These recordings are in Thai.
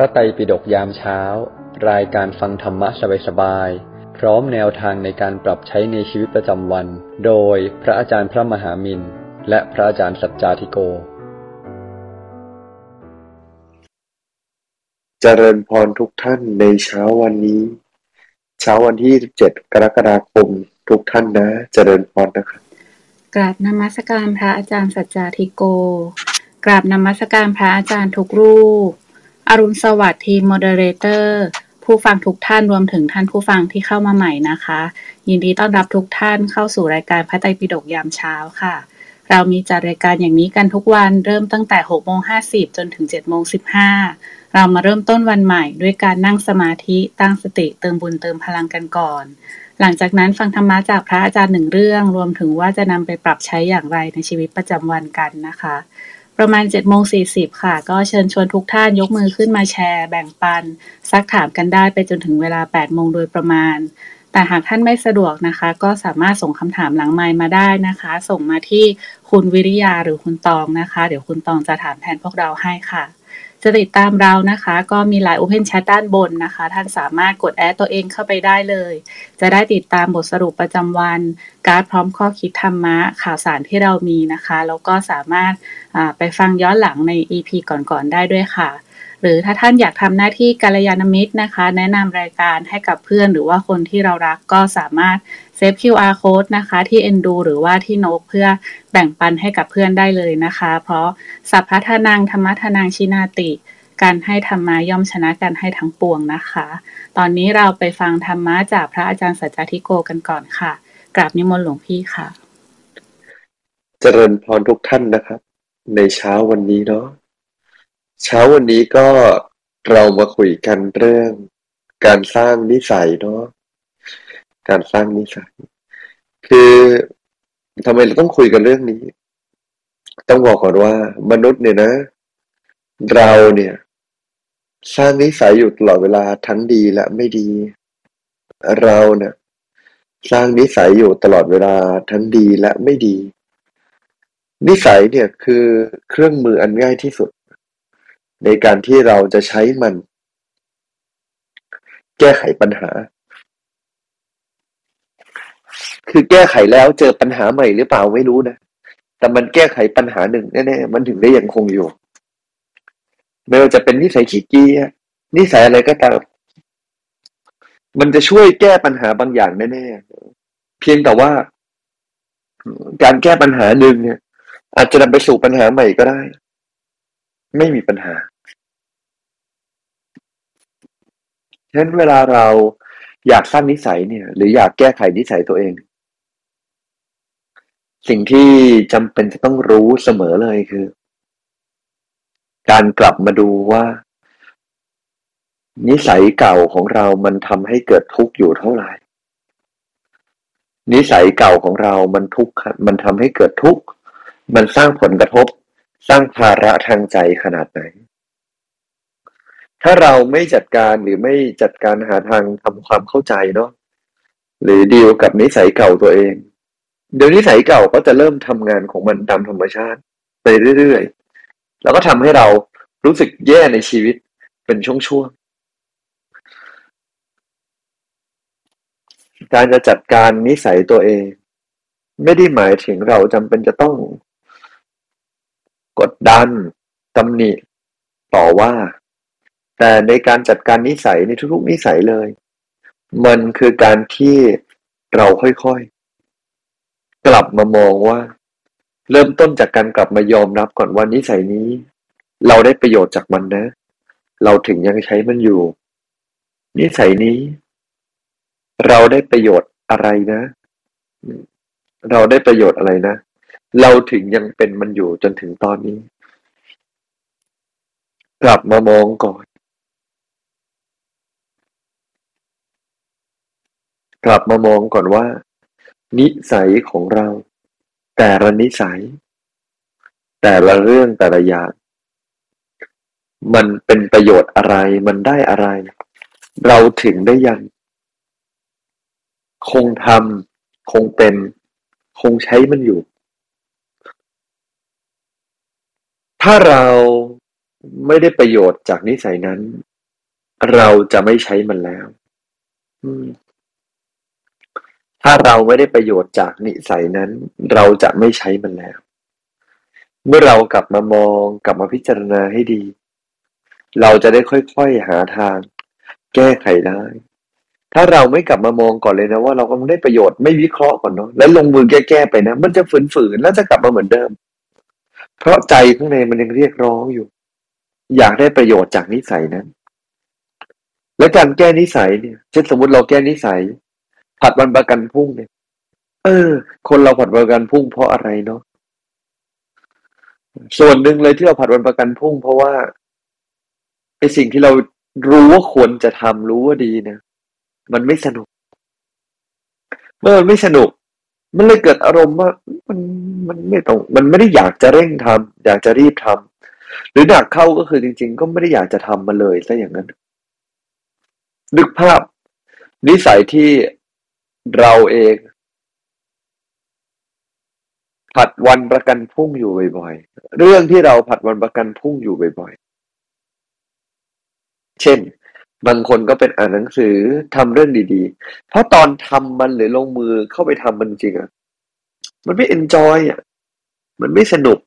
ระไตรปิฎกยามเช้า รายการฟังธรรมะสบายๆ พร้อมแนวทางในการปรับใช้ในชีวิตประจำวัน โดยพระอาจารย์พระมหามินและพระอาจารย์สัจจาธิโก เจริญพรทุกท่านในเช้าวันนี้ เช้าวันที่7กรกฎาคมทุกท่านนะ เจริญพรนะครับกราบนมัสการพระอาจารย์สัจจาธิโก กราบนมัสการพระอาจารย์ทุกรูป อรุณสวัสดิ์ทีม moderator ผู้ฟังทุกท่านรวมถึงท่านผู้ฟังที่เข้ามาใหม่นะคะ ยินดีต้อนรับทุกท่านเข้าสู่รายการพระไตรปิฎกยามเช้าค่ะ เรามีจัดรายการอย่างนี้กันทุกวันเริ่มตั้งแต่6โมง50 จนถึง7โมง15 เรามาเริ่มต้นวันใหม่ด้วยการนั่งสมาธิตั้งสติเติมบุญเติมพลังกันก่อน หลังจากนั้นฟังธรรมะจากพระอาจารย์หนึ่งเรื่อง รวมถึงว่าจะนำไปปรับใช้อย่างไรในชีวิตประจำวันกันนะคะ ประมาณ7โมงสีค่ะ ก็เชิญชวนทุกท่านยกมือขึ้นมาแชร์ แบ่งปัน ซักถามกันได้ไปจนถึงเวลา8โมงโดยประมาณ แต่หากท่านไม่สะดวกนะคะ ก็สามารถส่งคำถามหลังไมล์มาได้นะคะ ส่งมาที่คุณวิริยาหรือคุณตองนะคะ เดี๋ยวคุณตองจะถามแทนพวกเราให้ค่ะ จะติดตามเรานะคะ ก็มีไลน์ Open Chat ด้านบนนะคะ ท่านสามารถกดแอดตัวเองเข้าไปได้เลย จะได้ติดตามบทสรุปประจำวัน การ์ดพร้อมข้อคิดธรรมะข่าวสารที่เรามีนะคะ แล้วก็สามารถไปฟังย้อนหลังใน EP ก่อนๆได้ด้วยค่ะ หรือถ้าท่านอยากทำหน้าที่กัลยาณมิตรนะคะ แนะนำรายการให้กับเพื่อนหรือว่าคนที่เรารักก็สามารถเซฟ QR code นะคะ ที่เอ็นดูหรือว่าที่โนกเพื่อแบ่งปันให้กับเพื่อนได้เลยนะคะ เพราะสัพพะทานังธรรมทานังชินาติการให้ธรรมะย่อมชนะการให้ทั้งปวงนะคะ ตอนนี้เราไปฟังธรรมะจากพระอาจารย์สัจจทิโกกันก่อนค่ะกราบนิมนต์หลวงพี่ค่ะ เจริญพรทุกท่านนะครับ ในเช้าวันนี้เนาะ เช้าวันนี้ก็เรามาคุยกันเรื่อง การสร้างนิสัยเนาะการสร้างนิสัย คือทำไมเราต้องคุยกันเรื่องนี้ ต้องบอกก่อนว่ามนุษย์เนี่ยนะ เราเนี่ย สร้างนิสัยอยู่ตลอดเวลาทั้งดีและไม่ดี เราเนี่ยสร้างนิสัยอยู่ตลอดเวลาทั้งดีและไม่ดี นิสัยเนี่ยคือเครื่องมืออันง่ายที่สุด ในการที่เราจะใช้มัน แก้ไขปัญหา คือแก้ไขแล้วเจอปัญหาใหม่หรือเปล่าไม่รู้นะ แต่มันแก้ไขปัญหาหนึ่งแน่ๆมันถึงได้ยังคงอยู่ ไม่ว่าจะเป็นนิสัยขี้เกียจนิสัยอะไรก็ตามมันจะช่วยแก้ปัญหาบางอย่างแน่ๆ เพียงแต่ว่า การแก้ปัญหาหนึ่งเนี่ย อาจจะนำไปสู่ปัญหาใหม่ก็ได้ ไม่มีปัญหา ฉะนั้นเวลาเราอยากสร้างนิสัยเนี่ย หรืออยากแก้ไขนิสัยตัวเอง สิ่งที่จำเป็นจะต้องรู้เสมอเลยคือ การกลับมาดูว่า นิสัยเก่าของเรามันทำให้เกิดทุกข์อยู่เท่าไหร่ นิสัยเก่าของเรามันทุกข์มันทำให้เกิดทุกข์ มันสร้างผลกระทบ สร้างภาระทางใจขนาดไหน ถ้าเราไม่จัดการหรือไม่จัดการหาทางทำความเข้าใจเนาะหรือดีลกับนิสัยเก่าตัวเอง เดี๋ยวนิสัยเก่าก็จะเริ่มทำงานของมันตามธรรมชาติ ไปเรื่อยๆ แล้วก็ทำให้เรารู้สึกแย่ในชีวิตเป็นช่วงๆ การจะจัดการนิสัยตัวเอง ไม่ได้หมายถึงเราจำเป็นจะต้อง กดดันตำหนิต่อว่า แต่ในการจัดการนิสัยในทุกๆนิสัยเลย มันคือการที่เราค่อยๆ กลับมามองว่า เริ่มต้นจากการกลับมายอมรับก่อนว่านิสัยนี้ เราได้ประโยชน์จากมันนะ เราถึงยังใช้มันอยู่ นิสัยนี้ เราได้ประโยชน์อะไรนะ เราได้ประโยชน์อะไรนะ เราถึงยังเป็นมันอยู่จนถึงตอนนี้ กลับมามองก่อน กลับมามองก่อนว่า นิสัยของเรา แต่ละนิสัย แต่ละเรื่องแต่ละอย่างมันเป็นประโยชน์อะไร มันได้อะไร เราถึงได้ยัง คงทำคงเป็น คงใช้มันอยู่ ถ้าเราไม่ได้ประโยชน์จากนิสัยนั้น เราจะไม่ใช้มันแล้ว ถ้าเราไม่ได้ประโยชน์จากนิสัยนั้น เราจะไม่ใช้มันแล้ว เมื่อเรากลับมามองกลับมาพิจารณาให้ดี เราจะได้ค่อยๆหาทาง แก้ไขได้ ถ้าเราไม่กลับมามองก่อนเลยนะว่าเราก็ได้ประโยชน์ไม่วิเคราะห์ก่อนเนาะแล้วลงมือแก้ๆไปนะ มันจะฝืนๆแล้วจะกลับมาเหมือนเดิม เพราะใจข้างในมันยังเรียกร้องอยู่ อยากได้ประโยชน์จากนิสัยนั้น และการแก้นิสัยเนี่ยเช่นสมมติเราแก้นิสัย ผัดวันประกันพุ่งเนี่ย เออ คนเราผัดวันประกันพุ่งเพราะอะไรเนาะส่วนหนึ่งเลยที่เราผัดวันประกันพุ่ง เพราะว่าไอสิ่งที่เรารู้ว่าควรจะทำรู้ว่าดีเนี่ยมันไม่สนุก เมื่อมันไม่สนุก มันเลยเกิดอารมณ์ว่ามันมันไม่ต้อง มันไม่ได้อยากจะเร่งทำอยากจะรีบทำหรือหนักเข้าก็คือจริง ๆ ก็ไม่ได้อยากจะทำมาเลยซะอย่างนั้นนึกภาพ นิสัยที่ เราเองผัดวันประกันพุ่งอยู่บ่อยๆ เรื่องที่เราผัดวันประกันพุ่งอยู่บ่อยๆ เช่น บางคนก็เป็นอ่านหนังสือทำเรื่องดีๆ เพราะตอนทำมันหรือลงมือเข้าไปทำมันจริงอะมันไม่ enjoy อะ มันไม่สนุก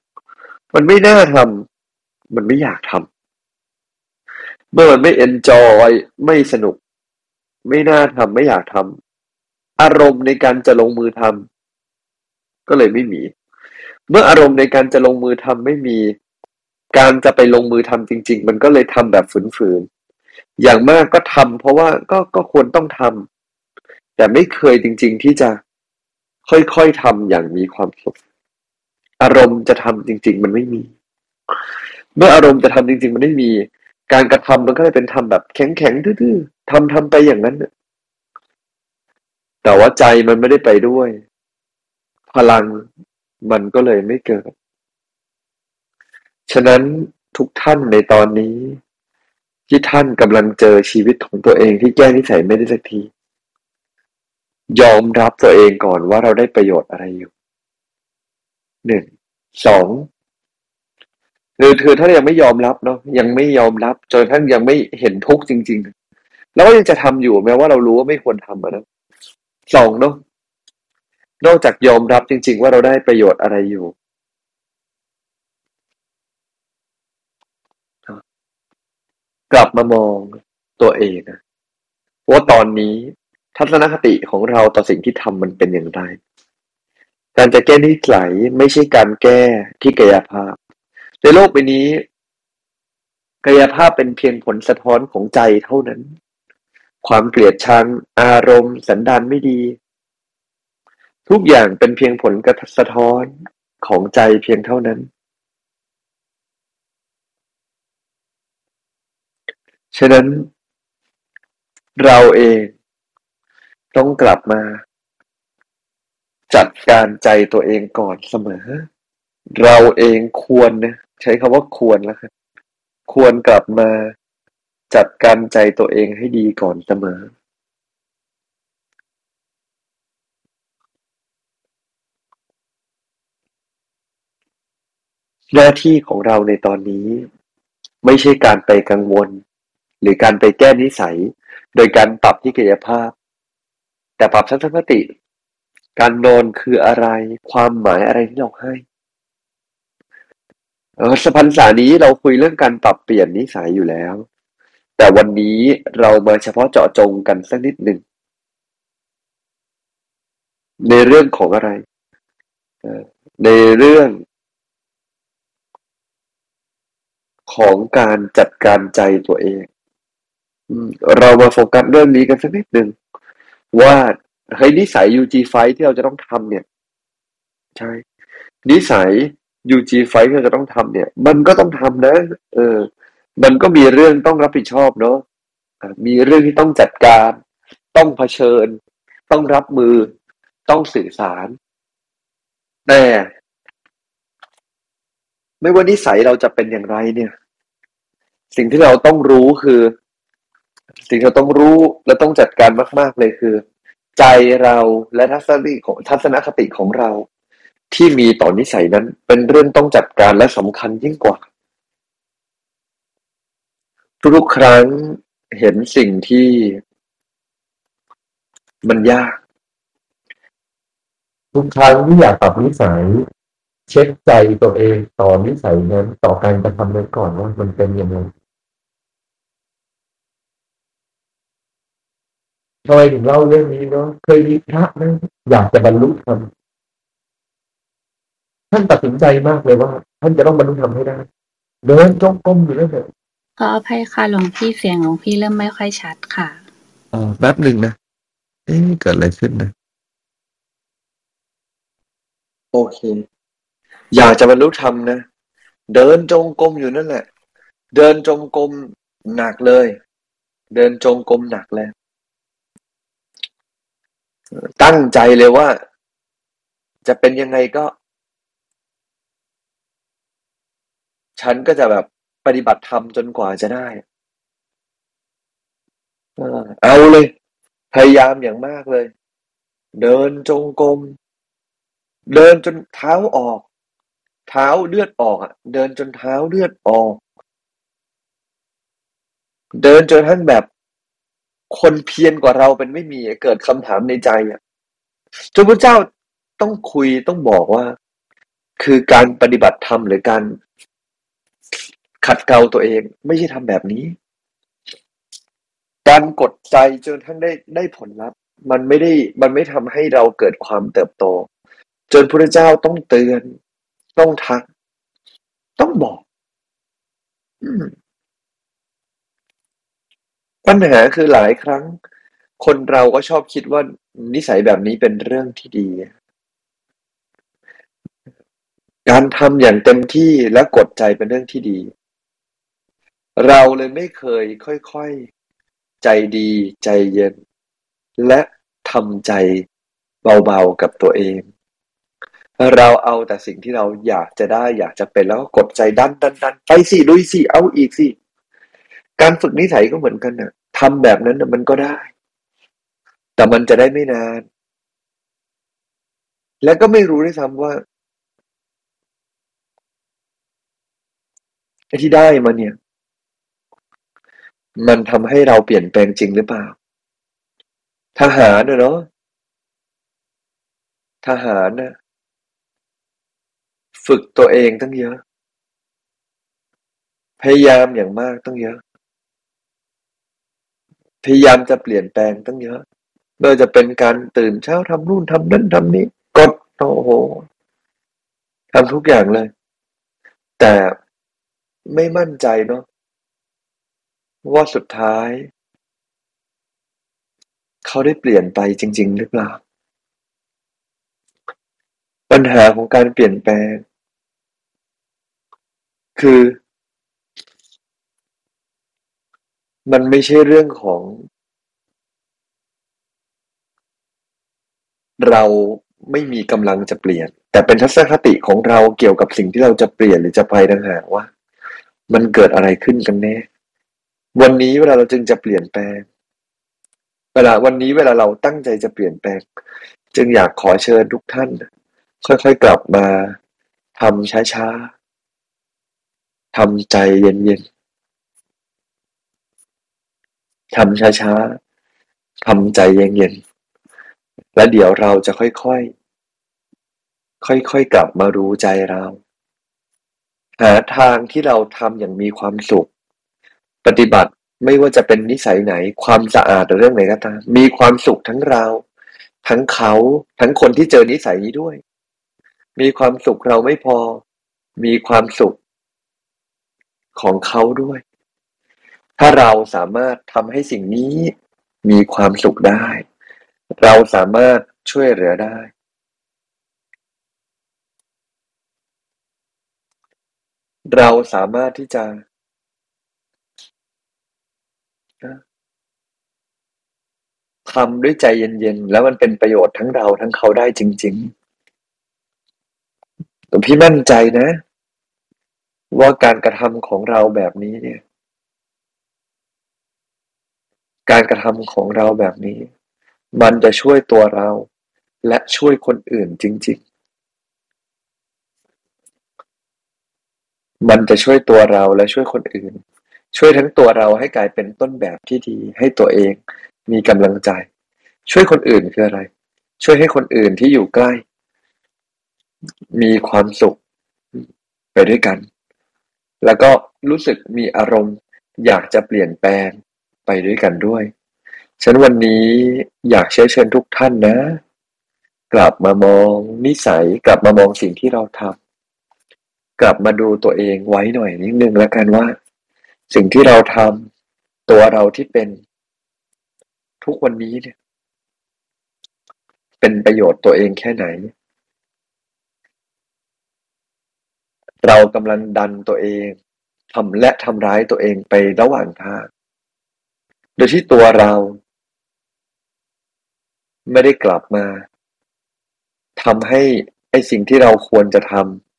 มันไม่น่าทำมันไม่อยากทำเมื่อมันไม่ enjoy ไม่สนุก ไม่น่าทำไม่อยากทำ อารมณ์ในการจะลงมือทำก็เลยไม่มี เมื่ออารมณ์ในการจะลงมือทำไม่มี การจะไปลงมือทำจริง ๆ มันก็เลยทำแบบฝืนๆอย่างมากก็ทำเพราะว่าก็ก็ควรต้องทำแต่ไม่เคยจริง ๆ ที่จะค่อยๆทำอย่างมีความสุขอารมณ์จะทำจริง ๆ มันไม่มี เมื่ออารมณ์จะทำจริง ๆ มันไม่มี การกระทำมันก็เลยเป็นทำแบบแข็งๆทื่อๆทำทำไปอย่างนั้น แต่ว่าใจมันไม่ได้ไปด้วย พลังมันก็เลยไม่เกิด ฉะนั้นทุกท่านในตอนนี้ ที่ท่านกำลังเจอชีวิตของตัวเองที่แก้นิสัยไม่ได้สักที ยอมรับตัวเองก่อนว่าเราได้ประโยชน์อะไรอยู่หนึ่งสองหรือคือถ้ายังไม่ยอมรับเนาะยังไม่ยอมรับ จนท่านยังไม่เห็นทุกข์จริง ๆ แล้วก็ยังจะทำอยู่แม้ว่าเรารู้ว่าไม่ควรทำนะ สองเนาะนอกจากยอมรับจริง ๆ ว่าเราได้ประโยชน์อะไรอยู่ กลับมามองตัวเองนะว่าตอนนี้ทัศนคติของเราต่อสิ่งที่ทำมันเป็นอย่างไร การจะแก้นิสัยไม่ใช่การแก้ที่กายภาพ ในโลกใบนี้ กายภาพเป็นเพียงผลสะท้อนของใจเท่านั้น ความเกลียดชัง อารมณ์ สันดานไม่ดี ทุกอย่างเป็นเพียงผลกระสะท้อนของใจเพียงเท่านั้น ฉะนั้น เราเองต้องกลับมา จัดการใจตัวเองก่อนเสมอ เราเองควรนะใช้คำว่าควรแล้วครับควรกลับมา จัดการใจตัวเองให้ดีก่อนเสมอหน้าที่ของเราในตอนนี้ ไม่ใช่การไปกังวล หรือการไปแก้นิสัย โดยการปรับที่กายภาพ แต่ปรับทัศนคติ การนอนคืออะไร ความหมายอะไรที่เราให้เออสพันษานี้เราคุยเรื่องการปรับเปลี่ยนนิสัยอยู่แล้ว แต่วันนี้เรามาเฉพาะเจาะจงกันสักนิดหนึ่ง ในเรื่องของอะไร ในเรื่อง ของการจัดการใจตัวเองเรามาโฟกัสเรื่องนี้กันสักนิดหนึ่งว่าเฮ้ยนิสัย UG ไฟที่เราจะต้องทำเนี่ย ใช่นิสัย UG ไฟที่เราจะต้องทำเนี่ย มันก็ต้องทำนะ เออ มันก็มีเรื่องต้องรับผิดชอบเนาะมีเรื่องที่ต้องจัดการ ต้องเผชิญ ต้องรับมือ ต้องสื่อสาร แต่ ไม่ว่านิสัยเราจะเป็นอย่างไรเนี่ย สิ่งที่เราต้องรู้คือ สิ่งที่เราต้องรู้และต้องจัดการมาก ๆ เลยคือ ใจเราและทัศนคติของทัศนคติของเรา ที่มีต่อนิสัยนั้น เป็นเรื่องต้องจัดการและสำคัญยิ่งกว่า ทุกครั้งเห็นสิ่งที่มันยาก ทุกครั้งที่อยากปรับนิสัย เช็คใจตัวเองต่อนิสัยนั้นต่อการกระทำนั้นก่อนว่ามันเป็นยังไงทำไมถึงเล่าเรื่องนี้เนาะเคยมีพระนะอยากจะบรรลุธรรมท่านตัดสินใจมากเลยว่า ท่านจะต้องบรรลุธรรมให้ได้เดินจงกรมอยู่นั่นแหละ ขออภัยค่ะหลวงพี่เสียงหลวงพี่เริ่มไม่ค่อยชัดค่ะ อ๋อแป๊บหนึ่งนะ เอ๊ะเกิดอะไรขึ้นนะ โอเค อยากจะบรรลุธรรมนะ เดินจงกรมอยู่นั่นแหละ เดินจงกรมหนักเลย เดินจงกรมหนักเลยตั้งใจเลยว่า จะเป็นยังไงก็ ฉันก็จะแบบ ปฏิบัติธรรมจนกว่าจะได้เออเอาเลย พยายามอย่างมากเลย เดินจงกรมเดินจนเท้าออก เท้าเลือดออกอะ เดินจนเท้าเลือดออก เดินจนทั้งแบบ คนเพียรกว่าเราเป็นไม่มีเกิดคำถามในใจอะจนพระเจ้าต้องคุยต้องบอกว่า คือการปฏิบัติธรรมหรือการ ขัดเกลาตัวเอง ไม่ใช่ทำแบบนี้ การกดใจจนทั้งได้ได้ผลลัพธ์ มันไม่ได้มันไม่ทำให้เราเกิดความเติบโต จนพระเจ้าต้องเตือน ต้องทัก ต้องบอกปัญหาคือหลายครั้ง คนเราก็ชอบคิดว่านิสัยแบบนี้เป็นเรื่องที่ดี การทำอย่างเต็มที่และกดใจเป็นเรื่องที่ดี เราเลยไม่เคยค่อยๆ ใจดีใจเย็น และทำใจเบาๆกับตัวเอง เราเอาแต่สิ่งที่เราอยากจะได้อยากจะเป็นแล้วก็กดใจดันดันดันไปสิลุยสิเอาอีกสิการฝึกนิสัยก็เหมือนกันนะทำแบบนั้นนะมันก็ได้ แต่มันจะได้ไม่นาน และก็ไม่รู้ด้วยซ้ำว่าไอ้ที่ได้มาเนี่ย มันทำให้เราเปลี่ยนแปลงจริงหรือเปล่า ทหารน่ะเนาะทหารน่ะฝึกตัวเองตั้งเยอะ พยายามอย่างมากตั้งเยอะ พยายามจะเปลี่ยนแปลงตั้งเยอะไม่ว่าจะเป็นการตื่นเช้าทำนู่นทำนั่นทำนี้กดโอ้โหทำทุกอย่างเลย แต่ไม่มั่นใจเนาะ ว่าสุดท้าย เขาได้เปลี่ยนไปจริง ๆ หรือเปล่า ปัญหาของการเปลี่ยนแปลง คือ มันไม่ใช่เรื่องของ เราไม่มีกำลังจะเปลี่ยน แต่เป็นทัศนคติของเราเกี่ยวกับสิ่งที่เราจะเปลี่ยนหรือจะไปต่างหากว่า มันเกิดอะไรขึ้นกันแน่ วันนี้เวลาเราจึงจะเปลี่ยนแปลง เวลาวันนี้เวลาเราตั้งใจจะเปลี่ยนแปลง จึงอยากขอเชิญทุกท่าน ค่อยๆกลับมาทำช้าๆทำใจเย็นๆทำช้าๆทำใจเย็นๆและเดี๋ยวเราจะค่อยๆ ค่อยๆกลับมารู้ใจเรา หาทางที่เราทำอย่างมีความสุข ปฏิบัติไม่ว่าจะเป็นนิสัยไหน ความสะอาดหรือเรื่องไหนก็ตามมีความสุขทั้งเรา ทั้งเขาทั้งคนที่เจอนิสัยนี้ด้วย มีความสุขเราไม่พอ มีความสุขของเขาด้วย ถ้าเราสามารถทำให้สิ่งนี้มีความสุขได้ เราสามารถช่วยเหลือได้ เราสามารถที่จะ ทำด้วยใจเย็นๆ แล้วมันเป็นประโยชน์ทั้งเราทั้งเขาได้จริงๆแต่พี่มั่นใจนะ ว่าการกระทำของเราแบบนี้เนี่ย การกระทำของเราแบบนี้ มันจะช่วยตัวเรา และช่วยคนอื่นจริง ๆมันจะช่วยตัวเราและช่วยคนอื่น ช่วยทั้งตัวเราให้กลายเป็นต้นแบบที่ดีให้ตัวเอง มีกำลังใจ ช่วยคนอื่นคืออะไร ช่วยให้คนอื่นที่อยู่ใกล้ มีความสุขไปด้วยกัน แล้วก็รู้สึกมีอารมณ์ อยากจะเปลี่ยนแปลงไปด้วยกันด้วยฉันวันนี้อยากเชิญเชิญทุกท่านนะ กลับมามองนิสัยกลับมามองสิ่งที่เราทำกลับมาดูตัวเองไว้หน่อยนิดนึงแล้วกันว่า สิ่งที่เราทำตัวเราที่เป็น ทุกวันนี้เนี่ย เป็นประโยชน์ตัวเองแค่ไหน เรากำลังดันตัวเองทำและทำร้ายตัวเองไประหว่างทาง โดยที่ตัวเรา ไม่ได้กลับมาทำให้ไอสิ่งที่เราควรจะท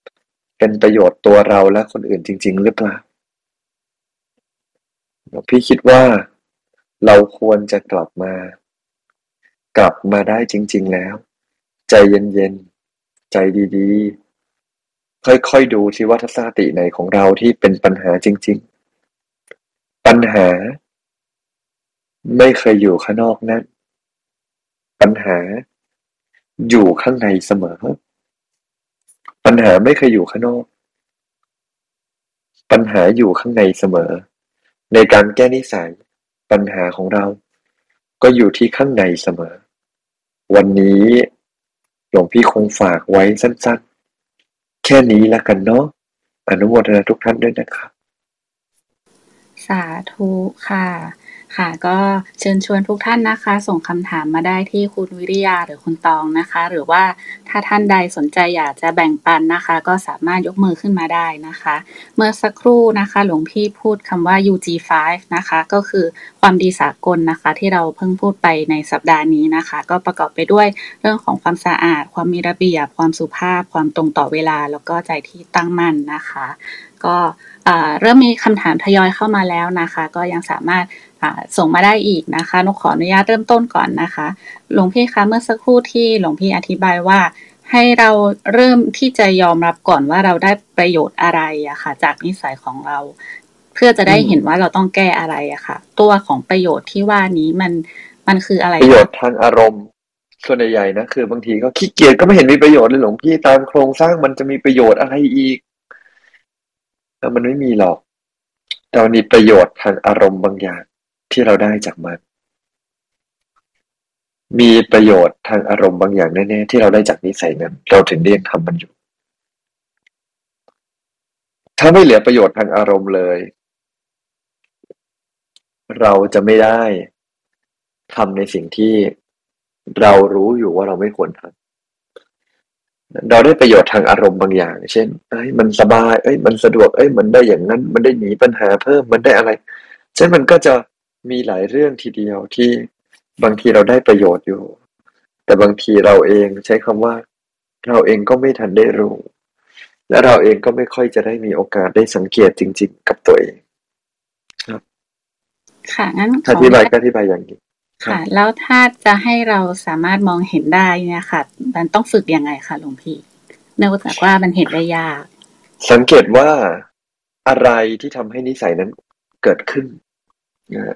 ำเป็นประโยชน์ตัวเราและคนอื่นจริง ๆ หรือเปล่าพี่คิดว่า เราควรจะกลับมา กลับมาได้จริง ๆ แล้ว ใจเย็นๆ ใจดีๆ ค่อยๆ ดูที่ว่าทัศนคติไหนของเราที่เป็นปัญหาจริง ๆ ปัญหา ไม่เคยอยู่ข้างนอกนั้น ปัญหาอยู่ข้างในเสมอ ปัญหาไม่เคยอยู่ข้างนอก ปัญหาอยู่ข้างในเสมอ ในการแก้นิสัย ปัญหาของเรา ก็อยู่ที่ข้างในเสมอ วันนี้หลวงพี่คงฝากไว้สั้นๆ แค่นี้ละกันเนาะอนุโมทนาทุกท่านด้วยนะครับ สาธุค่ะ ค่ะก็เชิญชวนทุกท่านนะคะ ส่งคำถามมาได้ที่คุณวิริยาหรือคุณตองนะคะ หรือว่าถ้าท่านใดสนใจอยากจะแบ่งปันนะคะ ก็สามารถยกมือขึ้นมาได้นะคะ เมื่อสักครู่นะคะหลวงพี่พูดคำว่า UG5 นะคะ ก็คือความดีสากลนะคะ ที่เราเพิ่งพูดไปในสัปดาห์นี้นะคะ ก็ประกอบไปด้วยเรื่องของความสะอาด ความมีระเบียบ ความสุภาพ ความตรงต่อเวลา แล้วก็ใจที่ตั้งมั่นนะคะ ก็เริ่มมีคำถามทยอยเข้ามาแล้วนะคะ ก็ยังสามารถ ส่งมาได้อีกนะคะนกขออนุญาตเริ่มต้นก่อนนะคะ หลวงพี่คะเมื่อสักครู่ที่หลวงพี่อธิบายว่า ให้เราเริ่มที่จะยอมรับก่อนว่าเราได้ประโยชน์อะไรอะค่ะ จากนิสัยของเรา เพื่อจะได้เห็นว่าเราต้องแก้อะไรอะค่ะ ตัวของประโยชน์ที่ว่านี้มันมันคืออะไรประโยชน์ทางอารมณ์ส่วนใหญ่ๆนะคือบางทีก็ขี้เกียจก็ไม่เห็นมีประโยชน์เลยหลวงพี่ตามโครงสร้างมันจะมีประโยชน์อะไรอีกแต่มันไม่มีหรอกแต่มันมีประโยชน์ทางอารมณ์บางอย่าง ที่เราได้จากมัน มีประโยชน์ทางอารมณ์บางอย่างแน่ๆที่เราได้จากนิสัยนั้น เราถึงเรียกทำมันอยู่ ถ้าไม่เหลือประโยชน์ทางอารมณ์เลย เราจะไม่ได้ทำในสิ่งที่เรารู้อยู่ว่าเราไม่ควรทำเราได้ประโยชน์ทางอารมณ์บางอย่าง เช่น เอ้ย มันสบาย เอ้ย มันสะดวก เอ้ย มันได้อย่างนั้น มันได้หนีปัญหาเพิ่ม มันได้อะไรเช่นมันก็จะ มีหลายเรื่องทีเดียวที่บางทีเราได้ประโยชน์อยู่ แต่บางทีเราเองใช้คำว่า เราเองก็ไม่ทันได้รู้ และเราเองก็ไม่ค่อยจะได้มีโอกาสได้สังเกตจริง ๆ กับตัวเองครับ ค่ะงั้นอธิบายก็อธิบายอย่างนี้ค่ะ แล้วถ้าจะให้เราสามารถมองเห็นได้เนี่ยค่ะ มันต้องฝึกยังไงคะหลวงพี่เนื่องจากว่ามันเห็นได้ยาก สังเกตว่าอะไรที่ทำให้นิสัยนั้นเกิดขึ้น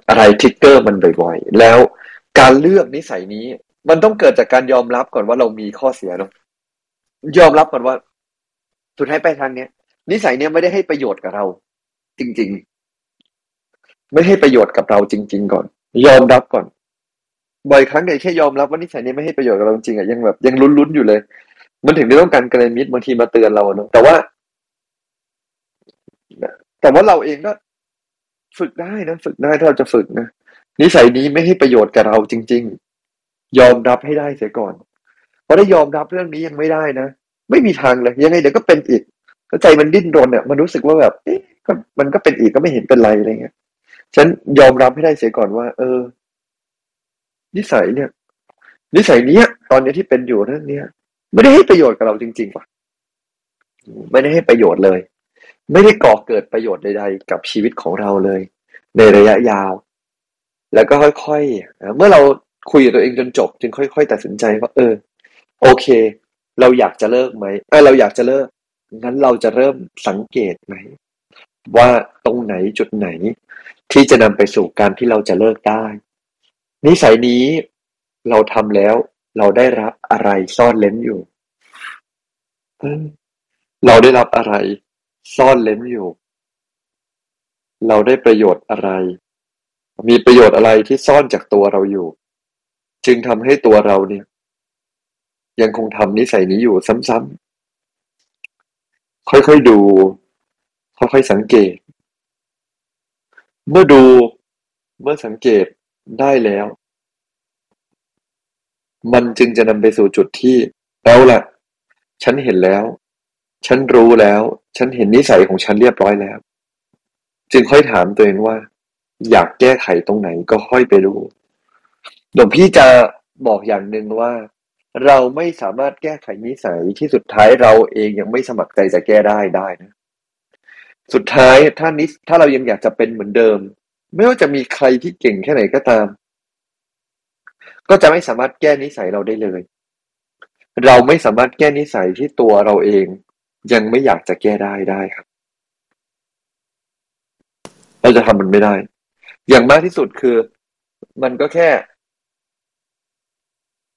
อะไรทิกเกอร์มันบ่อยๆ แล้วการเลือกนิสัยนี้ มันต้องเกิดจากการยอมรับก่อนว่าเรามีข้อเสียเนาะยอมรับก่อนว่า สุดท้ายไปทางเนี้ย นิสัยเนี้ยไม่ได้ให้ประโยชน์กับเรา จริง ๆ ไม่ให้ประโยชน์กับเราจริง ๆ ก่อน ยอมรับก่อน บ่อยครั้งเนี่ยแค่ยอมรับว่านิสัยนี้ไม่ให้ประโยชน์กับเราจริงอะยังแบบยังลุ้นๆอยู่เลย มันถึงได้ต้องการกระมิดบางทีมาเตือนเราเนาะแต่ว่า แต่ว่าเราเองก็ ฝึกได้นะ ฝึกได้ถ้าเราจะฝึกนะนิสัยนี้ไม่ให้ประโยชน์กับเราจริง ๆ ยอมรับให้ได้เสียก่อน เพราะถ้ายอมรับเรื่องนี้ยังไม่ได้นะไม่มีทางเลย ยังไงเดี๋ยวก็เป็นอีกก็ใจมันดิ้นรนเนี่ยมันรู้สึกว่าแบบเอ๊ะมันก็เป็นอีกก็ไม่เห็นเป็นไรอะไรเงี้ยฉันยอมรับให้ได้เสียก่อนว่า เออ นิสัยเนี่ย นิสัยเนี้ย ตอนนี้ที่เป็นอยู่เรื่องเนี้ย ไม่ได้ให้ประโยชน์กับเราจริงๆว่ะไม่ได้ให้ประโยชน์เลย ไม่ได้ก่อเกิดประโยชน์ใดๆ กับชีวิตของเราเลย ในระยะยาว แล้วก็ค่อยๆ เมื่อเราคุยกับตัวเองจนจบ จึงค่อย ๆ ตัดสินใจว่าเออ โอเค เราอยากจะเลิกไหมเออเราอยากจะเลิกงั้นเราจะเริ่มสังเกตไหมว่าตรงไหนจุดไหน ที่จะนำไปสู่การที่เราจะเลิกได้ นิสัยนี้เราทำแล้ว เราได้รับอะไรซ่อนเล้นอยู่ เราได้รับอะไร ซ่อนเล้นอยู่ เราได้ประโยชน์อะไร มีประโยชน์อะไรที่ซ่อนจากตัวเราอยู่ จึงทำให้ตัวเราเนี่ย ยังคงทำนิสัยนี้อยู่ซ้ำๆค่อยๆดู ค่อยๆสังเกต เมื่อดูเมื่อสังเกตได้แล้ว มันจึงจะนำไปสู่จุดที่แล้วแหละฉันเห็นแล้ว ฉันรู้แล้ว ฉันเห็นนิสัยของฉันเรียบร้อยแล้ว จึงค่อยถามตัวเองว่า อยากแก้ไขตรงไหนก็ค่อยไปดูหลวงพี่จะบอกอย่างหนึ่งว่า เราไม่สามารถแก้ไขนิสัยที่สุดท้ายเราเองยังไม่สมัครใจจะแก้ได้ได้นะ สุดท้ายถ้านิสถ้าเรายังอยากจะเป็นเหมือนเดิม ไม่ว่าจะมีใครที่เก่งแค่ไหนก็ตาม ก็จะไม่สามารถแก้นิสัยเราได้เลย เราไม่สามารถแก้นิสัยที่ตัวเราเอง ยังไม่อยากจะแก้ได้ได้ครับ เราจะทำมันไม่ได้ อย่างมากที่สุดคือ มันก็แค่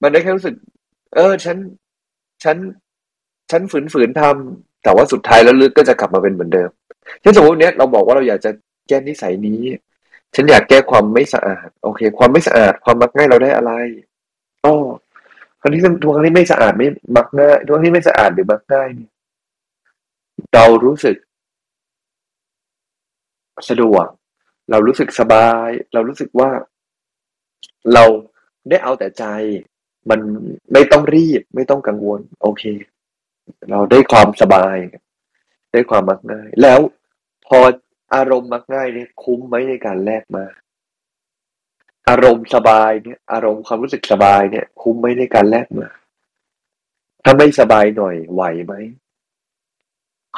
มันได้แค่รู้สึก เออ ฉัน ฉัน ฉันฝืนฝืนทำแต่ว่าสุดท้ายแล้วลึกก็จะกลับมาเป็นเหมือนเดิมเช่นสมมติเนี้ยเราบอกว่าเราอยากจะแก้นิสัยนี้ ฉันอยากแก้ความไม่สะอาด โอเค ความไม่สะอาด ความมักง่ายเราได้อะไรอ๋อครั้งที่ทุกครั้งที่ไม่สะอาดไม่มักง่ายทุกครั้งที่ไม่สะอาดหรือมักง่ายเนี่ย เรารู้สึก สะดวก เรารู้สึกสบาย เรารู้สึกว่า เราได้เอาแต่ใจ มันไม่ต้องรีบ ไม่ต้องกังวล โอเค เราได้ความสบาย ได้ความมักง่าย แล้วพออารมณ์มักง่ายเนี่ยคุ้มไหมในการแลกมา อารมณ์สบายเนี่ย อารมณ์ความรู้สึกสบายเนี่ย คุ้มไหมในการแลกมาถ้าไม่สบายหน่อยไหวไหม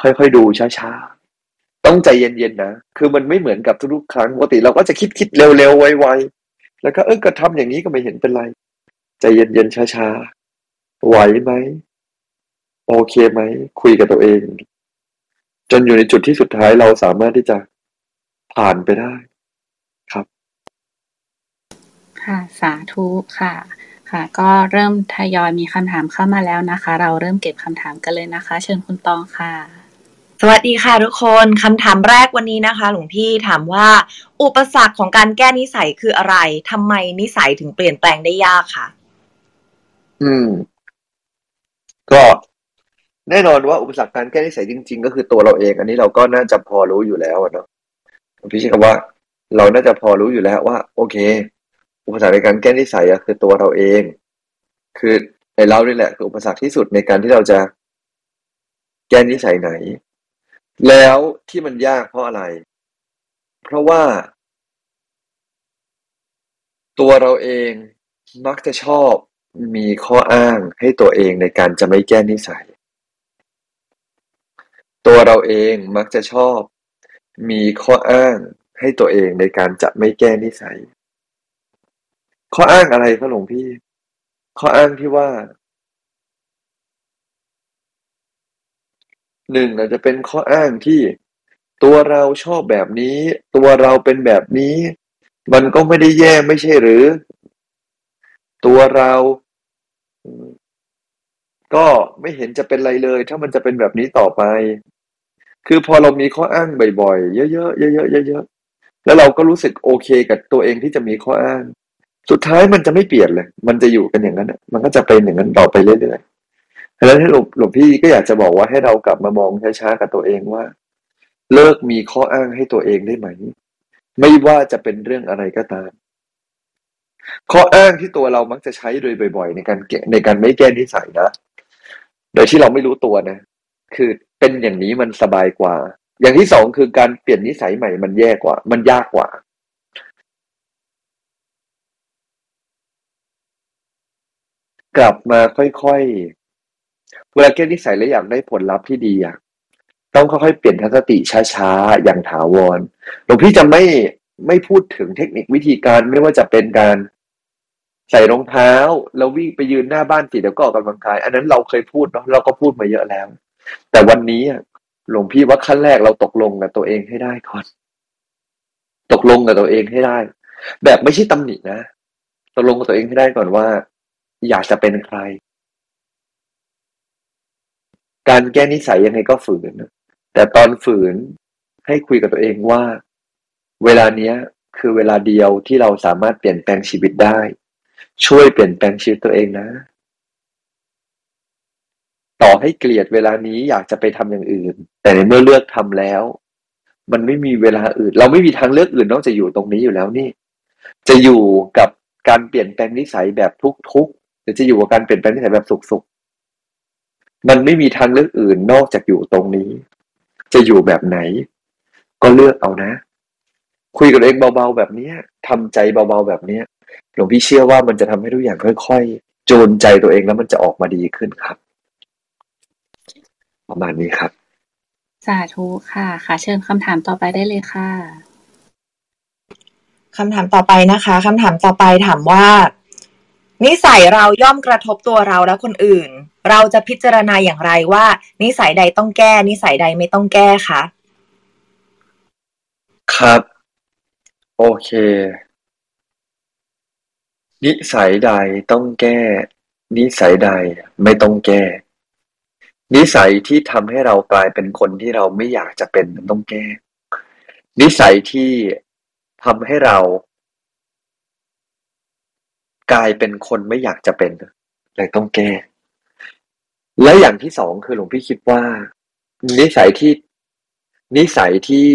ค่อยๆดูช้าๆ ต้องใจเย็นๆนะ คือมันไม่เหมือนกับทุกๆครั้งปกติเราก็จะคิดคิดเร็วๆไวๆ แล้วก็เออก็ทำอย่างนี้ก็ไม่เห็นเป็นไร ใจเย็นๆช้าๆ ไหวไหม โอเคไหม คุยกับตัวเอง จนอยู่ในจุดที่สุดท้ายเราสามารถที่จะผ่านไปได้ครับ ค่ะ สาธุค่ะ ค่ะ ก็เริ่มทยอยมีคำถามเข้ามาแล้วนะคะ เราเริ่มเก็บคำถามกันเลยนะคะ เชิญคุณตองค่ะ สวัสดีค่ะทุกคนคำถามแรกวันนี้นะคะ หลวงพี่ถามว่า อุปสรรคของการแก้นิสัยคืออะไรทำไมนิสัยถึงเปลี่ยนแปลงได้ยากคะอืม ก็แน่นอนว่าอุปสรรคการแก้นิสัยจริง ๆ ก็คือตัวเราเอง อันนี้เราก็น่าจะพอรู้อยู่แล้วเนาะพี่ใช้คำว่า เราน่าจะพอรู้อยู่แล้วว่า โอเค อุปสรรคในการแก้นิสัยอะคือตัวเราเอง คือในเรานี่แหละคืออุปสรรคที่สุดในการที่เราจะแก้นิสัยไหน แล้วที่มันยากเพราะอะไร เพราะว่า ตัวเราเองมักจะชอบมีข้ออ้างให้ตัวเองในการจะไม่แก้นิสัย ตัวเราเองมักจะชอบ มีข้ออ้างให้ตัวเองในการจะไม่แก้นิสัย ข้ออ้างอะไรครับหลวงพี่ ข้ออ้างที่ว่า หนึ่งอาจจะเป็นข้ออ้างที่ ตัวเราชอบแบบนี้ ตัวเราเป็นแบบนี้ มันก็ไม่ได้แย่ไม่ใช่หรือ ตัวเราก็ไม่เห็นจะเป็นไรเลย ถ้ามันจะเป็นแบบนี้ต่อไป คือพอเรามีข้ออ้างบ่อยๆ เยอะๆเยอะๆเยอะๆแล้วเราก็รู้สึกโอเคกับตัวเองที่จะมีข้ออ้าง สุดท้ายมันจะไม่เปลี่ยนเลย มันจะอยู่กันอย่างนั้นมันก็จะเป็นอย่างนั้นต่อไปเรื่อยๆ แล้วที่หลวงหลวงพี่ก็อยากจะบอกว่าให้เรากลับมามองช้าๆกับตัวเองว่า เลิกมีข้ออ้างให้ตัวเองได้ไหม ไม่ว่าจะเป็นเรื่องอะไรก็ตาม ข้ออ้างที่ตัวเรามักจะใช้โดยบ่อย ๆ ในการแกในการไม่แก้นิสัยนะ โดยที่เราไม่รู้ตัวนะ คือเป็นอย่างนี้มันสบายกว่า อย่างที่สองคือการเปลี่ยนนิสัยใหม่มันแย่กว่า มันยากกว่ากลับมาค่อยๆ เวลาแก้นิสัยแล้วอยากได้ผลลัพธ์ที่ดีอะต้องค่อยๆเปลี่ยนทัศนติช้าๆ อย่างถาวรหลวงพี่จะไม่ไม่พูดถึงเทคนิควิธีการไม่ว่าจะเป็นการใส่รองเท้า แล้ววิ่งไปยืนหน้าบ้านสิเดี๋ยวก็ออกกำลังกาย อันนั้นเราเคยพูดเนาะเราก็พูดมาเยอะแล้ว แต่วันนี้หลวงพี่ว่าขั้นแรกเราตกลงกับตัวเองให้ได้ก่อน ตกลงกับตัวเองให้ได้ แบบไม่ใช่ตำหนินะ ตกลงกับตัวเองให้ได้ก่อนว่า อยากจะเป็นใคร การแก้นิสัยยังไงก็ฝืน แต่ตอนฝืนให้คุยกับตัวเองว่า เวลาเนี้ยคือเวลาเดียวที่เราสามารถเปลี่ยนแปลงชีวิตได้ ช่วยเปลี่ยนแปลงชีวิตตัวเองนะ ต่อให้เกลียดเวลานี้อยากจะไปทำอย่างอื่น แต่ในเมื่อเลือกทำแล้ว มันไม่มีเวลาอื่น เราไม่มีทางเลือกอื่นนอกจากอยู่ตรงนี้อยู่แล้วนี่ จะอยู่กับการเปลี่ยนแปลงนิสัยแบบทุกๆหรือจะอยู่กับการเปลี่ยนแปลงนิสัยแบบสุขๆ มันไม่มีทางเลือกอื่นนอกจากอยู่ตรงนี้ จะอยู่แบบไหน ก็เลือกเอานะ คุยกับเองเบาๆแบบเนี้ยทำใจเบาๆแบบเนี้ยหลวงพี่เชื่อว่ามันจะทำให้ทุกอย่างค่อยๆจูนใจตัวเองแล้วมันจะออกมาดีขึ้นครับ ประมาณนี้ครับ สาธุค่ะ ค่ะเชิญคำถามต่อไปได้เลยค่ะคำถามต่อไปนะคะคำถามต่อไปถามว่า นิสัยเราย่อมกระทบตัวเราและคนอื่น เราจะพิจารณาอย่างไรว่า นิสัยใดต้องแก้ นิสัยใดไม่ต้องแก้คะครับ โอเค นิสัยใดต้องแก้ นิสัยใดไม่ต้องแก้ นิสัยที่ทำให้เรากลายเป็นคนที่เราไม่อยากจะเป็นต้องแก้ นิสัยที่ทำให้เรา กลายเป็นคนไม่อยากจะเป็นเลยต้องแก้ และอย่างที่สองคือหลวงพี่คิดว่า นิสัยที่นิสัยที่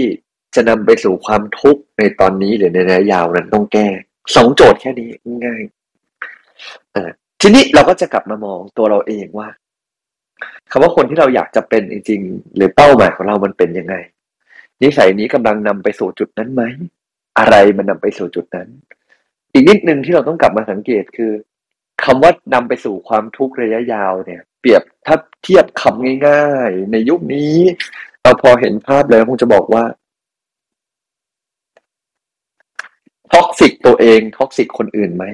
จะนำไปสู่ความทุกข์ในตอนนี้หรือในระยะยาวนั้นต้องแก้สองโจทย์แค่นี้ง่ายทีนี้เราก็จะกลับมามองตัวเราเองว่าคำว่าคนที่เราอยากจะเป็นจริงๆหรือเป้าหมายของเรามันเป็นยังไง นิสัยนี้กำลังนำไปสู่จุดนั้นไหม อะไรมันนำไปสู่จุดนั้น อีกนิดนึงที่เราต้องกลับมาสังเกตคือคำว่านำไปสู่ความทุกข์ระยะยาวเนี่ย เปรียบถ้าเทียบคำง่าย ๆ ในยุคนี้ เราพอเห็นภาพแล้วคงจะบอกว่าtoxic ตัวเอง toxic คนอื่นไหม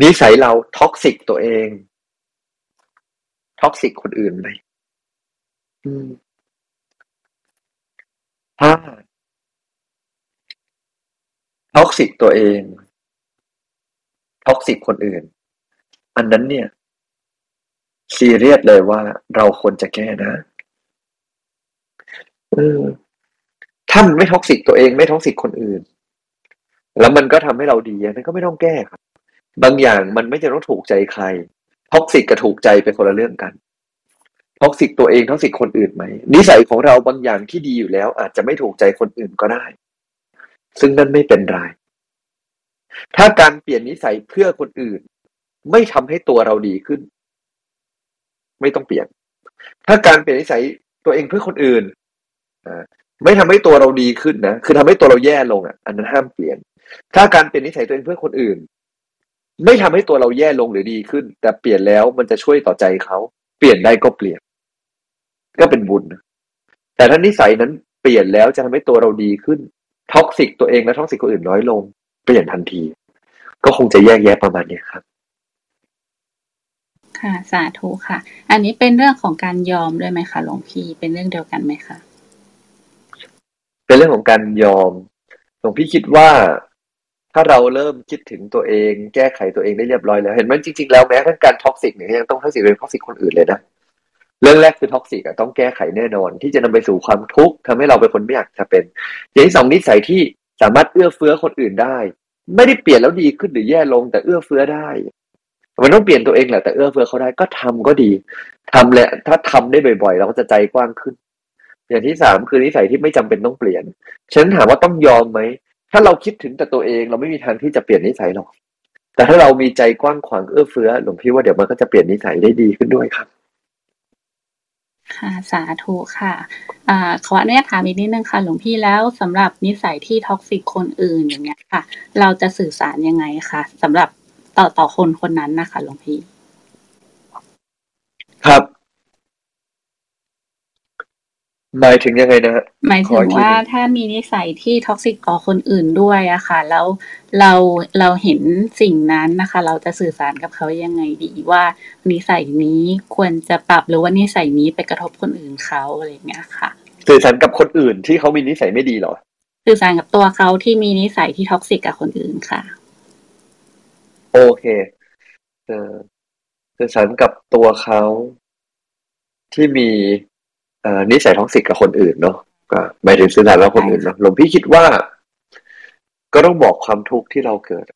นิสัยเรา toxic ตัวเอง toxic คนอื่นไหมถ้า toxic ตัวเอง toxic คนอื่น อันนั้นเนี่ยซีเรียสเลยว่าเราควรจะแก้นะเออถ้ามันไม่ toxic ตัวเองไม่ toxic คนอื่น แล้วมันก็ทำให้เราดีนั้นก็ไม่ต้องแก้ครับ บางอย่างมันไม่จะต้องถูกใจใคร toxic กับถูกใจเป็นคนละเรื่องกัน toxic ตัวเอง toxic คนอื่นไหมนิสัยของเราบางอย่างที่ดีอยู่แล้ว อาจจะไม่ถูกใจคนอื่นก็ได้ ซึ่งนั่นไม่เป็นไร ถ้าการเปลี่ยนนิสัยเพื่อคนอื่น ไม่ทำให้ตัวเราดีขึ้น ไม่ต้องเปลี่ยน ถ้าการเปลี่ยนนิสัยตัวเองเพื่อคนอื่นไม่ทำให้ตัวเราดีขึ้นนะ คือทำให้ตัวเราแย่ลงอะ อันนั้นห้ามเปลี่ยน ถ้าการเปลี่ยนนิสัยตัวเองเพื่อคนอื่น ไม่ทำให้ตัวเราแย่ลงหรือดีขึ้น แต่เปลี่ยนแล้วมันจะช่วยต่อใจเขา เปลี่ยนได้ก็เปลี่ยน ก็เป็นบุญ แต่ถ้านิสัยนั้นเปลี่ยนแล้วจะทำให้ตัวเราดีขึ้น toxic ตัวเองและ toxic คนอื่นน้อยลงเปลี่ยนทันที ก็คงจะแยกแยะประมาณนี้ครับ ค่ะ สาธุค่ะ อันนี้เป็นเรื่องของการยอมด้วยไหมคะหลวงพี่เป็นเรื่องเดียวกันไหมคะเป็นเรื่องของการยอมหลวงพี่คิดว่าถ้าเราเริ่มคิดถึงตัวเอง แก้ไขตัวเองได้เรียบร้อยแล้ว เห็นไหมจริงๆแล้วแม้ทั้งการ toxic เนี่ยยังต้อง toxic เป็น toxic คนอื่นเลยนะ เรื่องแรกคือ toxic ต้องแก้ไขแน่นอน ที่จะนำไปสู่ความทุกข์ทำให้เราเป็นคนไม่อยากจะเป็น อย่างที่สองนิสัยที่สามารถเอื้อเฟื้อคนอื่นได้ ไม่ได้เปลี่ยนแล้วดีขึ้นหรือแย่ลงแต่เอื้อเฟื้อได้มันต้องเปลี่ยนตัวเองแหละแต่เอื้อเฟื้อเขาได้ก็ทำก็ดีทำแหละถ้าทำได้บ่อยๆ เราก็จะใจกว้างขึ้น อย่างที่สามคือนิสัยที่ไม่จำเป็นต้องเปลี่ยนฉันถามว่าต้องยอมไหมถ้าเราคิดถึงแต่ตัวเองเราไม่มีทางที่จะเปลี่ยนนิสัยหรอกแต่ถ้าเรามีใจกว้างขวางเอื้อเฟื้อหลวงพี่ว่าเดี๋ยวมันก็จะเปลี่ยนนิสัยได้ดีขึ้นด้วยครับ ค่ะสาธุค่ะอ่าขออนุญาตถามอีกนิดนึงค่ะ หลวงพี่แล้วสำหรับนิสัยที่ toxic คนอื่นอย่างเงี้ยค่ะ เราจะสื่อสารยังไงคะสำหรับต่อต่อคนคนนั้นนะคะ หลวงพี่ ครับ หมายถึงยังไงนะหมายถึงว่าถ้ามีนิสัยที่ toxic ต่อคนอื่นด้วยอะค่ะ แล้วเราเราเห็นสิ่งนั้นนะคะ เราจะสื่อสารกับเขายังไงดีว่านิสัยนี้ควรจะปรับหรือว่านิสัยนี้ไปกระทบคนอื่นเขาอะไรเงี้ยค่ะ สื่อสารกับคนอื่นที่เขามีนิสัยไม่ดีเหรอ สื่อสารกับตัวเขาที่มีนิสัยที่ toxic กับคนอื่นค่ะ โอเคเออสื่อสารกับตัวเขาที่มีเอ่อ นิสัย toxic กับคนอื่นเนาะก็หมายถึงสื่อสารกับคนอื่นเนาะหลวงพี่คิดว่า ก็ต้องบอกความทุกข์ที่เราเกิด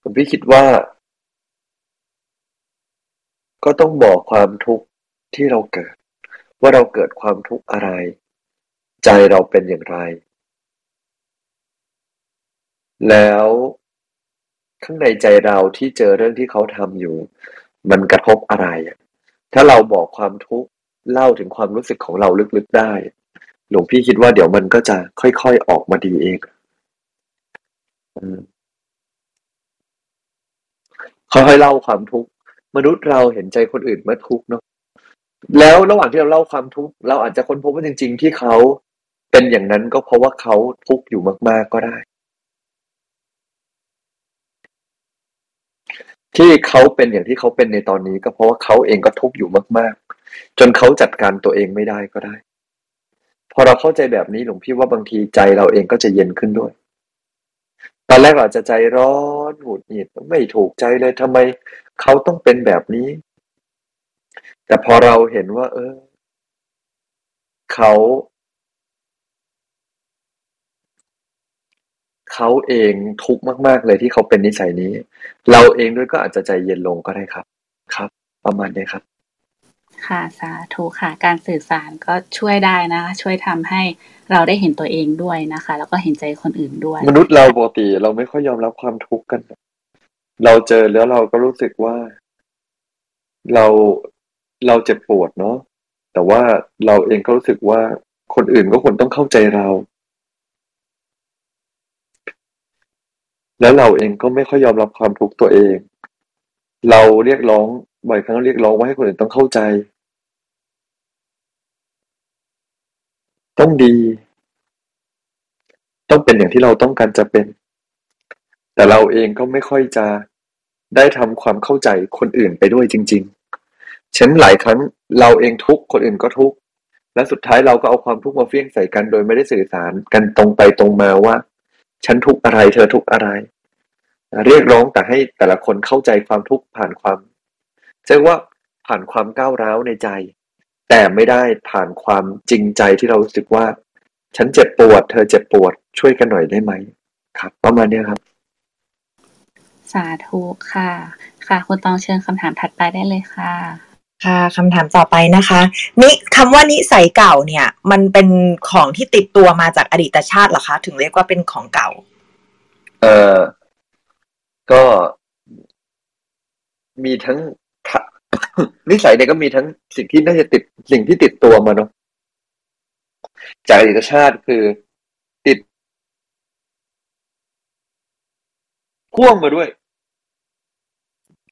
หลวงพี่คิดว่า ก็ต้องบอกความทุกข์ที่เราเกิด ว่าเราเกิดความทุกข์อะไร ใจเราเป็นอย่างไร แล้วข้างในใจเราที่เจอเรื่องที่เขาทำอยู่ มันกระทบอะไรอะ ถ้าเราบอกความทุกข์เล่าถึงความรู้สึกของเราลึกๆได้ หลวงพี่คิดว่าเดี๋ยวมันก็จะค่อยๆออกมาดีเองค่อยๆเล่าความทุกข์มนุษย์เราเห็นใจคนอื่นเมื่อทุกข์เนาะแล้วระหว่างที่เราเล่าความทุกข์เราอาจจะค้นพบว่าจริง ๆ ที่เขาเป็นอย่างนั้นก็เพราะว่าเขาทุกข์อยู่มาก ๆก็ได้ ที่เขาเป็นอย่างที่เขาเป็นในตอนนี้ก็เพราะว่าเขาเองก็ทุกข์อยู่มาก ๆ จนเขาจัดการตัวเองไม่ได้ก็ได้ พอเราเข้าใจแบบนี้หลวงพี่ว่าบางทีใจเราเองก็จะเย็นขึ้นด้วย ตอนแรกเราอาจจะใจร้อนหงุดหงิดไม่ถูกใจเลยทำไมเขาต้องเป็นแบบนี้ แต่พอเราเห็นว่า เออเขา เขาเองทุกข์มาก ๆ เลยที่เขาเป็นนิสัยนี้ เราเองด้วยก็อาจจะใจเย็นลงก็ได้ครับ ครับ ประมาณนี้ครับ ค่ะสาธุค่ะ การสื่อสารก็ช่วยได้นะคะ ช่วยทำให้เราได้เห็นตัวเองด้วยนะคะ แล้วก็เห็นใจคนอื่นด้วย มนุษย์เราปกติเราไม่ค่อยยอมรับความทุกข์กัน เราเจอแล้วเราก็รู้สึกว่า เราเราเจ็บปวดเนาะแต่ว่าเราเองก็รู้สึกว่าคนอื่นก็ควรต้องเข้าใจเรา แล้วเราเองก็ไม่ค่อยยอมรับความทุกข์ตัวเอง เราเรียกร้องบ่อยครั้งเรียกร้องว่าให้คนอื่นต้องเข้าใจ ต้องดี ต้องเป็นอย่างที่เราต้องการจะเป็น แต่เราเองก็ไม่ค่อยจะได้ทำความเข้าใจคนอื่นไปด้วยจริงๆฉะนั้นหลายครั้งเราเองทุกข์คนอื่นก็ทุกข์และสุดท้ายเราก็เอาความทุกข์มาเฟี้ยงใส่กันโดยไม่ได้สื่อสารกันตรงไปตรงมาว่า ฉันทุกอะไร เธอทุกอะไร เรียกร้องแต่ให้แต่ละคนเข้าใจความทุกข์ผ่านความเรียกว่าผ่านความก้าวร้าวในใจ แต่ไม่ได้ผ่านความจริงใจที่เรารู้สึกว่า ฉันเจ็บปวด เธอเจ็บปวด ช่วยกันหน่อยได้ไหมครับ ประมาณนี้ครับ สาธุค่ะ ค่ะคุณตองเชิญคำถามถัดไปได้เลยค่ะ ค่ะคำถามต่อไปนะคะนิคำว่านิสัยเก่าเนี่ย มันเป็นของที่ติดตัวมาจากอดีตชาติเหรอคะ ถึงเรียกว่าเป็นของเก่า เออก็มีทั้งนิสัยเนี่ยก็มีทั้งสิ่งที่น่าจะติดสิ่งที่ติดตัวมาเนาะจากอดีตชาติคือติดพ่วงมาด้วย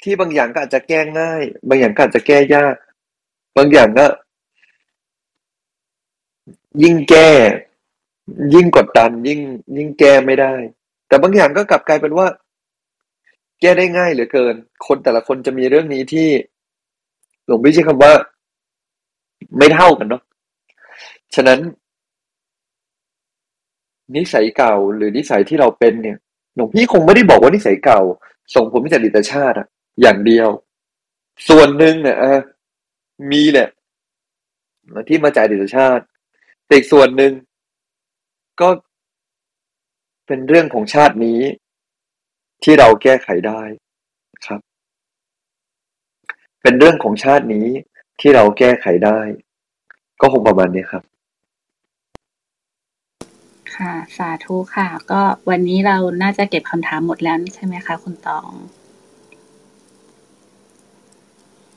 ที่บางอย่างก็อาจจะแก้ง่าย บางอย่างก็อาจจะแก้ยาก บางอย่างก็ ยิ่งแก้ ยิ่งกดดัน ยิ่ง ยิ่งแก้ไม่ได้ แต่บางอย่างก็กลับกลายเป็นว่า แก้ได้ง่ายเหลือเกิน คนแต่ละคนจะมีเรื่องนี้ที่ หลวงพี่ใช้คำว่า ไม่เท่ากันเนาะฉะนั้น นิสัยเก่าหรือนิสัยที่เราเป็นเนี่ยหลวงพี่คงไม่ได้บอกว่านิสัยเก่าส่งผลมาจากอดีตชาติอะ อย่างเดียว ส่วนหนึ่งเนี่ยมีแหละที่มาจากอดีตชาติแต่อีกส่วนหนึ่งก็เป็นเรื่องของชาตินี้ ที่เราแก้ไขได้ครับ เป็นเรื่องของชาตินี้ที่เราแก้ไขได้ ก็คงประมาณนี้ครับ ค่ะ สาธุค่ะ ก็วันนี้เราน่าจะเก็บคำถามหมดแล้วใช่ไหมคะ คุณตอง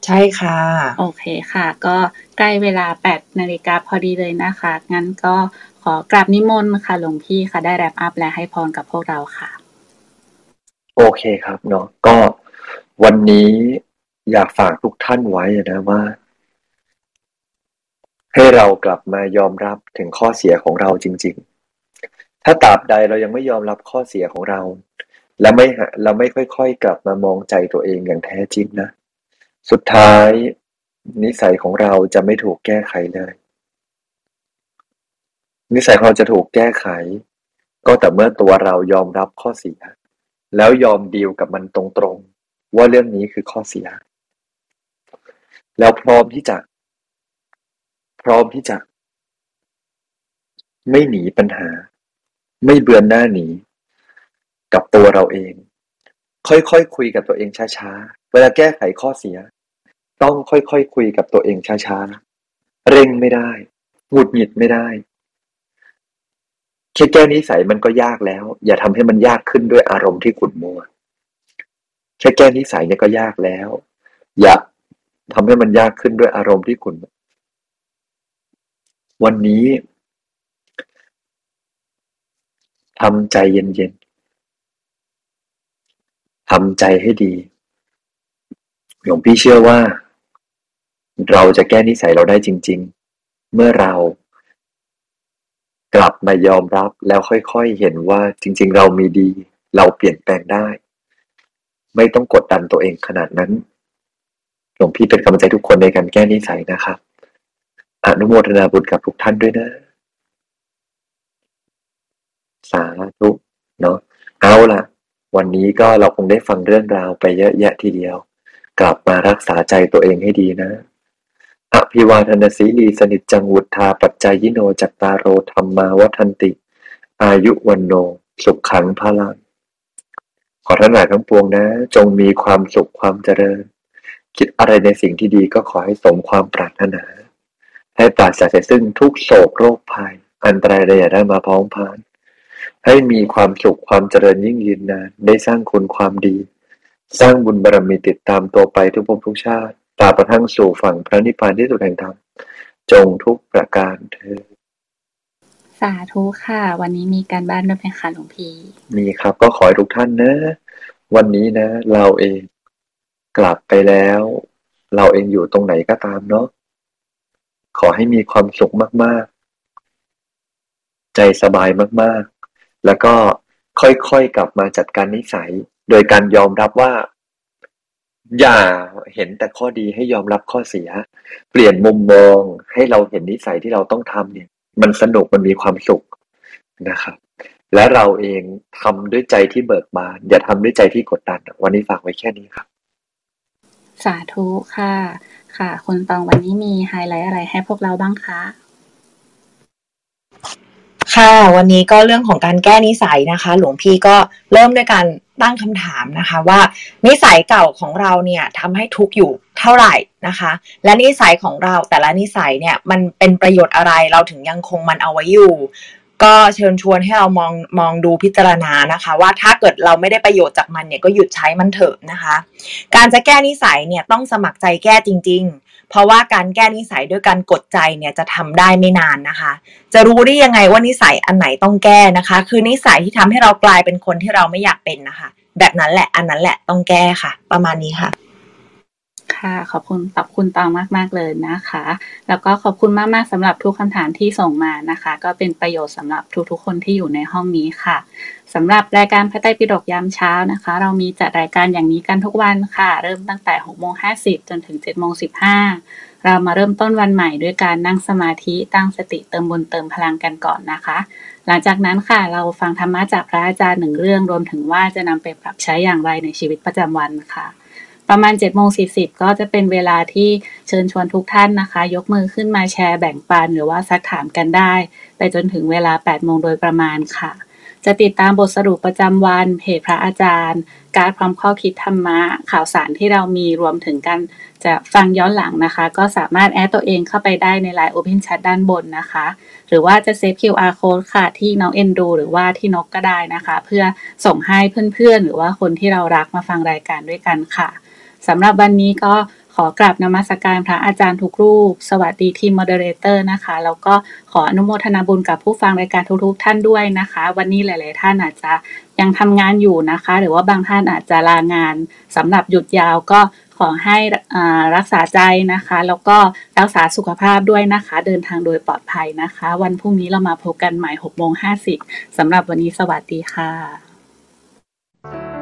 ใช่ค่ะ โอเคค่ะ ก็ใกล้เวลาแปดนาฬิกาพอดีเลยนะคะ งั้นก็ขอกราบนิมนต์ค่ะหลวงพี่ค่ะ ได้แรปอัพและให้พรกับพวกเราค่ะ โอเคครับเนาะก็วันนี้อยากฝากทุกท่านไว้นะว่า ให้เรากลับมายอมรับถึงข้อเสียของเราจริง ๆ ถ้าตราบใดเรายังไม่ยอมรับข้อเสียของเรา และไม่เราไม่ค่อย ๆ กลับมามองใจตัวเองอย่างแท้จริงนะ สุดท้าย นิสัยของเราจะไม่ถูกแก้ไขเลย นิสัยของเราจะถูกแก้ไข ก็แต่เมื่อตัวเรายอมรับข้อเสีย แล้วยอมดีลกับมันตรงๆ ว่าเรื่องนี้คือข้อเสีย แล้วพร้อมที่จะ พร้อมที่จะ ไม่หนีปัญหา ไม่เบือนหน้าหนี กับตัวเราเองค่อยๆคคุยกับตัวเองช้าๆ เวลาแก้ไขข้อเสีย ต้องค่อยๆคคุยกับตัวเองช้าๆ เร่งไม่ได้ หงุดหงิดไม่ได้แค่แก้นิสัยมันก็ยากแล้ว อย่าทำให้มันยากขึ้นด้วยอารมณ์ที่ขุ่นมัวแค่แก้นิสัยเนี่ยก็ยากแล้ว อย่าทำให้มันยากขึ้นด้วยอารมณ์ที่ขุ่นวันนี้ทำใจเย็นๆทำใจให้ดี หลวงพี่เชื่อว่า เราจะแก้นิสัยเราได้จริง ๆ เมื่อเรากลับมายอมรับแล้วค่อยๆ เห็นว่าจริง ๆ เรามีดี เราเปลี่ยนแปลงได้ ไม่ต้องกดดันตัวเองขนาดนั้น หลวงพี่เป็นกำลังใจทุกคนในการแก้นิสัยนะครับ อนุโมทนาบุญกับทุกท่านด้วยนะ สาธุเนาะเอาล่ะ วันนี้ก็เราคงได้ฟังเรื่องราวไปเยอะแยะทีเดียว กลับมารักษาใจตัวเองให้ดีนะ อภิวาทนาสีลีสนิจจังวุธาปัจจายิโนจัตตาโรธรรมาวัฒนติ อายุวันโน สุขขังพลังขอท่านหลายทั้งปวงนะ จงมีความสุขความเจริญ คิดอะไรในสิ่งที่ดีก็ขอให้สมความปรารถนา ให้ปราศจากซึ่งทุกโศกโรคภัย อันตรายใดอย่าได้มาพ้องพาน ให้มีความสุขความเจริญยิ่งยืนนาน ได้สร้างคุณความดี สร้างบุญบารมีติดตามตัวไปทุกภพทุกชาติ ตราบกระทั่งสู่ฝั่งพระนิพพานที่สุดแห่งธรรมจงทุกประการเถิดสาธุค่ะ วันนี้มีการบ้านด้วยไหมคะหลวงพี่ มีครับก็ขอให้ทุกท่านนะ วันนี้นะ เราเองกลับไปแล้ว เราเองอยู่ตรงไหนก็ตามเนาะขอให้มีความสุขมาก ๆ ใจสบายมาก ๆ แล้วก็ค่อย ๆ กลับมาจัดการนิสัย โดยการยอมรับว่า อย่าเห็นแต่ข้อดีให้ยอมรับข้อเสีย เปลี่ยนมุมมองให้เราเห็นนิสัยที่เราต้องทำเนี่ย มันสนุกมันมีความสุขนะครับ และเราเองทำด้วยใจที่เบิกบานอย่าทำด้วยใจที่กดดัน วันนี้ฝากไว้แค่นี้ครับ สาธุค่ะ ค่ะคุณตองวันนี้มีไฮไลท์อะไรให้พวกเราบ้างคะค่ะ วันนี้ก็เรื่องของการแก้นิสัยนะคะ หลวงพี่ก็เริ่มด้วยการ ตั้งคำถามนะคะว่า นิสัยเก่าของเราเนี่ยทำให้ทุกข์อยู่เท่าไหร่นะคะ และนิสัยของเราแต่ละนิสัยเนี่ยมันเป็นประโยชน์อะไรเราถึงยังคงมันเอาไว้อยู่ ก็เชิญชวนให้เรามองมองดูพิจารณานะคะ ว่าถ้าเกิดเราไม่ได้ประโยชน์จากมันเนี่ยก็หยุดใช้มันเถอะนะคะ การจะแก้นิสัยเนี่ยต้องสมัครใจแก้จริง ๆ เพราะว่าการแก้นิสัยด้วยการกดใจเนี่ยจะทำได้ไม่นานนะคะ จะรู้ได้ยังไงว่านิสัยอันไหนต้องแก้นะคะ คือนิสัยที่ทำให้เรากลายเป็นคนที่เราไม่อยากเป็นนะคะ แบบนั้นแหละอันนั้นแหละต้องแก้ค่ะ ประมาณนี้ค่ะ ค่ะขอบคุณขอบคุณตองมาก ๆ เลยนะคะ แล้วก็ขอบคุณมากๆสำหรับทุกคำถามที่ส่งมานะคะ ก็เป็นประโยชน์สำหรับทุกๆ คนที่อยู่ในห้องนี้ค่ะสำหรับรายการพระไตรปิฎกยามเช้านะคะ เรามีจัดรายการอย่างนี้กันทุกวันค่ะ เริ่มตั้งแต่6โมง50 จนถึง7โมง15 เรามาเริ่มต้นวันใหม่ด้วยการนั่งสมาธิตั้งสติเติมบุญเติมพลังกันก่อนนะคะ หลังจากนั้นค่ะเราฟังธรรมะจากพระอาจารย์หนึ่งเรื่องรวมถึงว่าจะนำไปปรับใช้อย่างไรในชีวิตประจำวันค่ะ ประมาณ7จ็ดโมงสีก็จะเป็นเวลาที่เชิญชวนทุกท่านนะคะ ยกมือขึ้นมาแชร์แบ่งปันหรือว่าซักถามกันได้ ไปจนถึงเวลา8ปดโมงโดยประมาณค่ะ จะติดตามบทสรุปประจำวันเพจพระอาจารย์ การพร้อมข้อคิดธรรมะ ข่าวสารที่เรามีรวมถึงการจะฟังย้อนหลังนะคะ ก็สามารถแอดตัวเองเข้าไปได้ในไลน์ Open Chat ด้านบนนะคะ หรือว่าจะเซฟ QR code ค่ะ ที่น้องเอ็นดู หรือว่าที่นกก็ได้นะคะ เพื่อส่งให้เพื่อนๆ หรือว่าคนที่เรารักมาฟังรายการด้วยกันค่ะ สำหรับวันนี้ก็ขอกราบนมัสการพระอาจารย์ทุกรูป สวัสดีทีม moderator นะคะ แล้วก็ขออนุโมทนาบุญกับผู้ฟังรายการทุกๆท่านด้วยนะคะ วันนี้หลาย ๆ ท่านอาจจะยังทำงานอยู่นะคะ หรือว่าบางท่านอาจจะลางานสำหรับหยุดยาวก็ขอให้รักษาใจนะคะ แล้วก็รักษาสุขภาพด้วยนะคะ เดินทางโดยปลอดภัยนะคะ วันพรุ่งนี้เรามาพบกันใหม่6โมง50สำหรับวันนี้สวัสดีค่ะ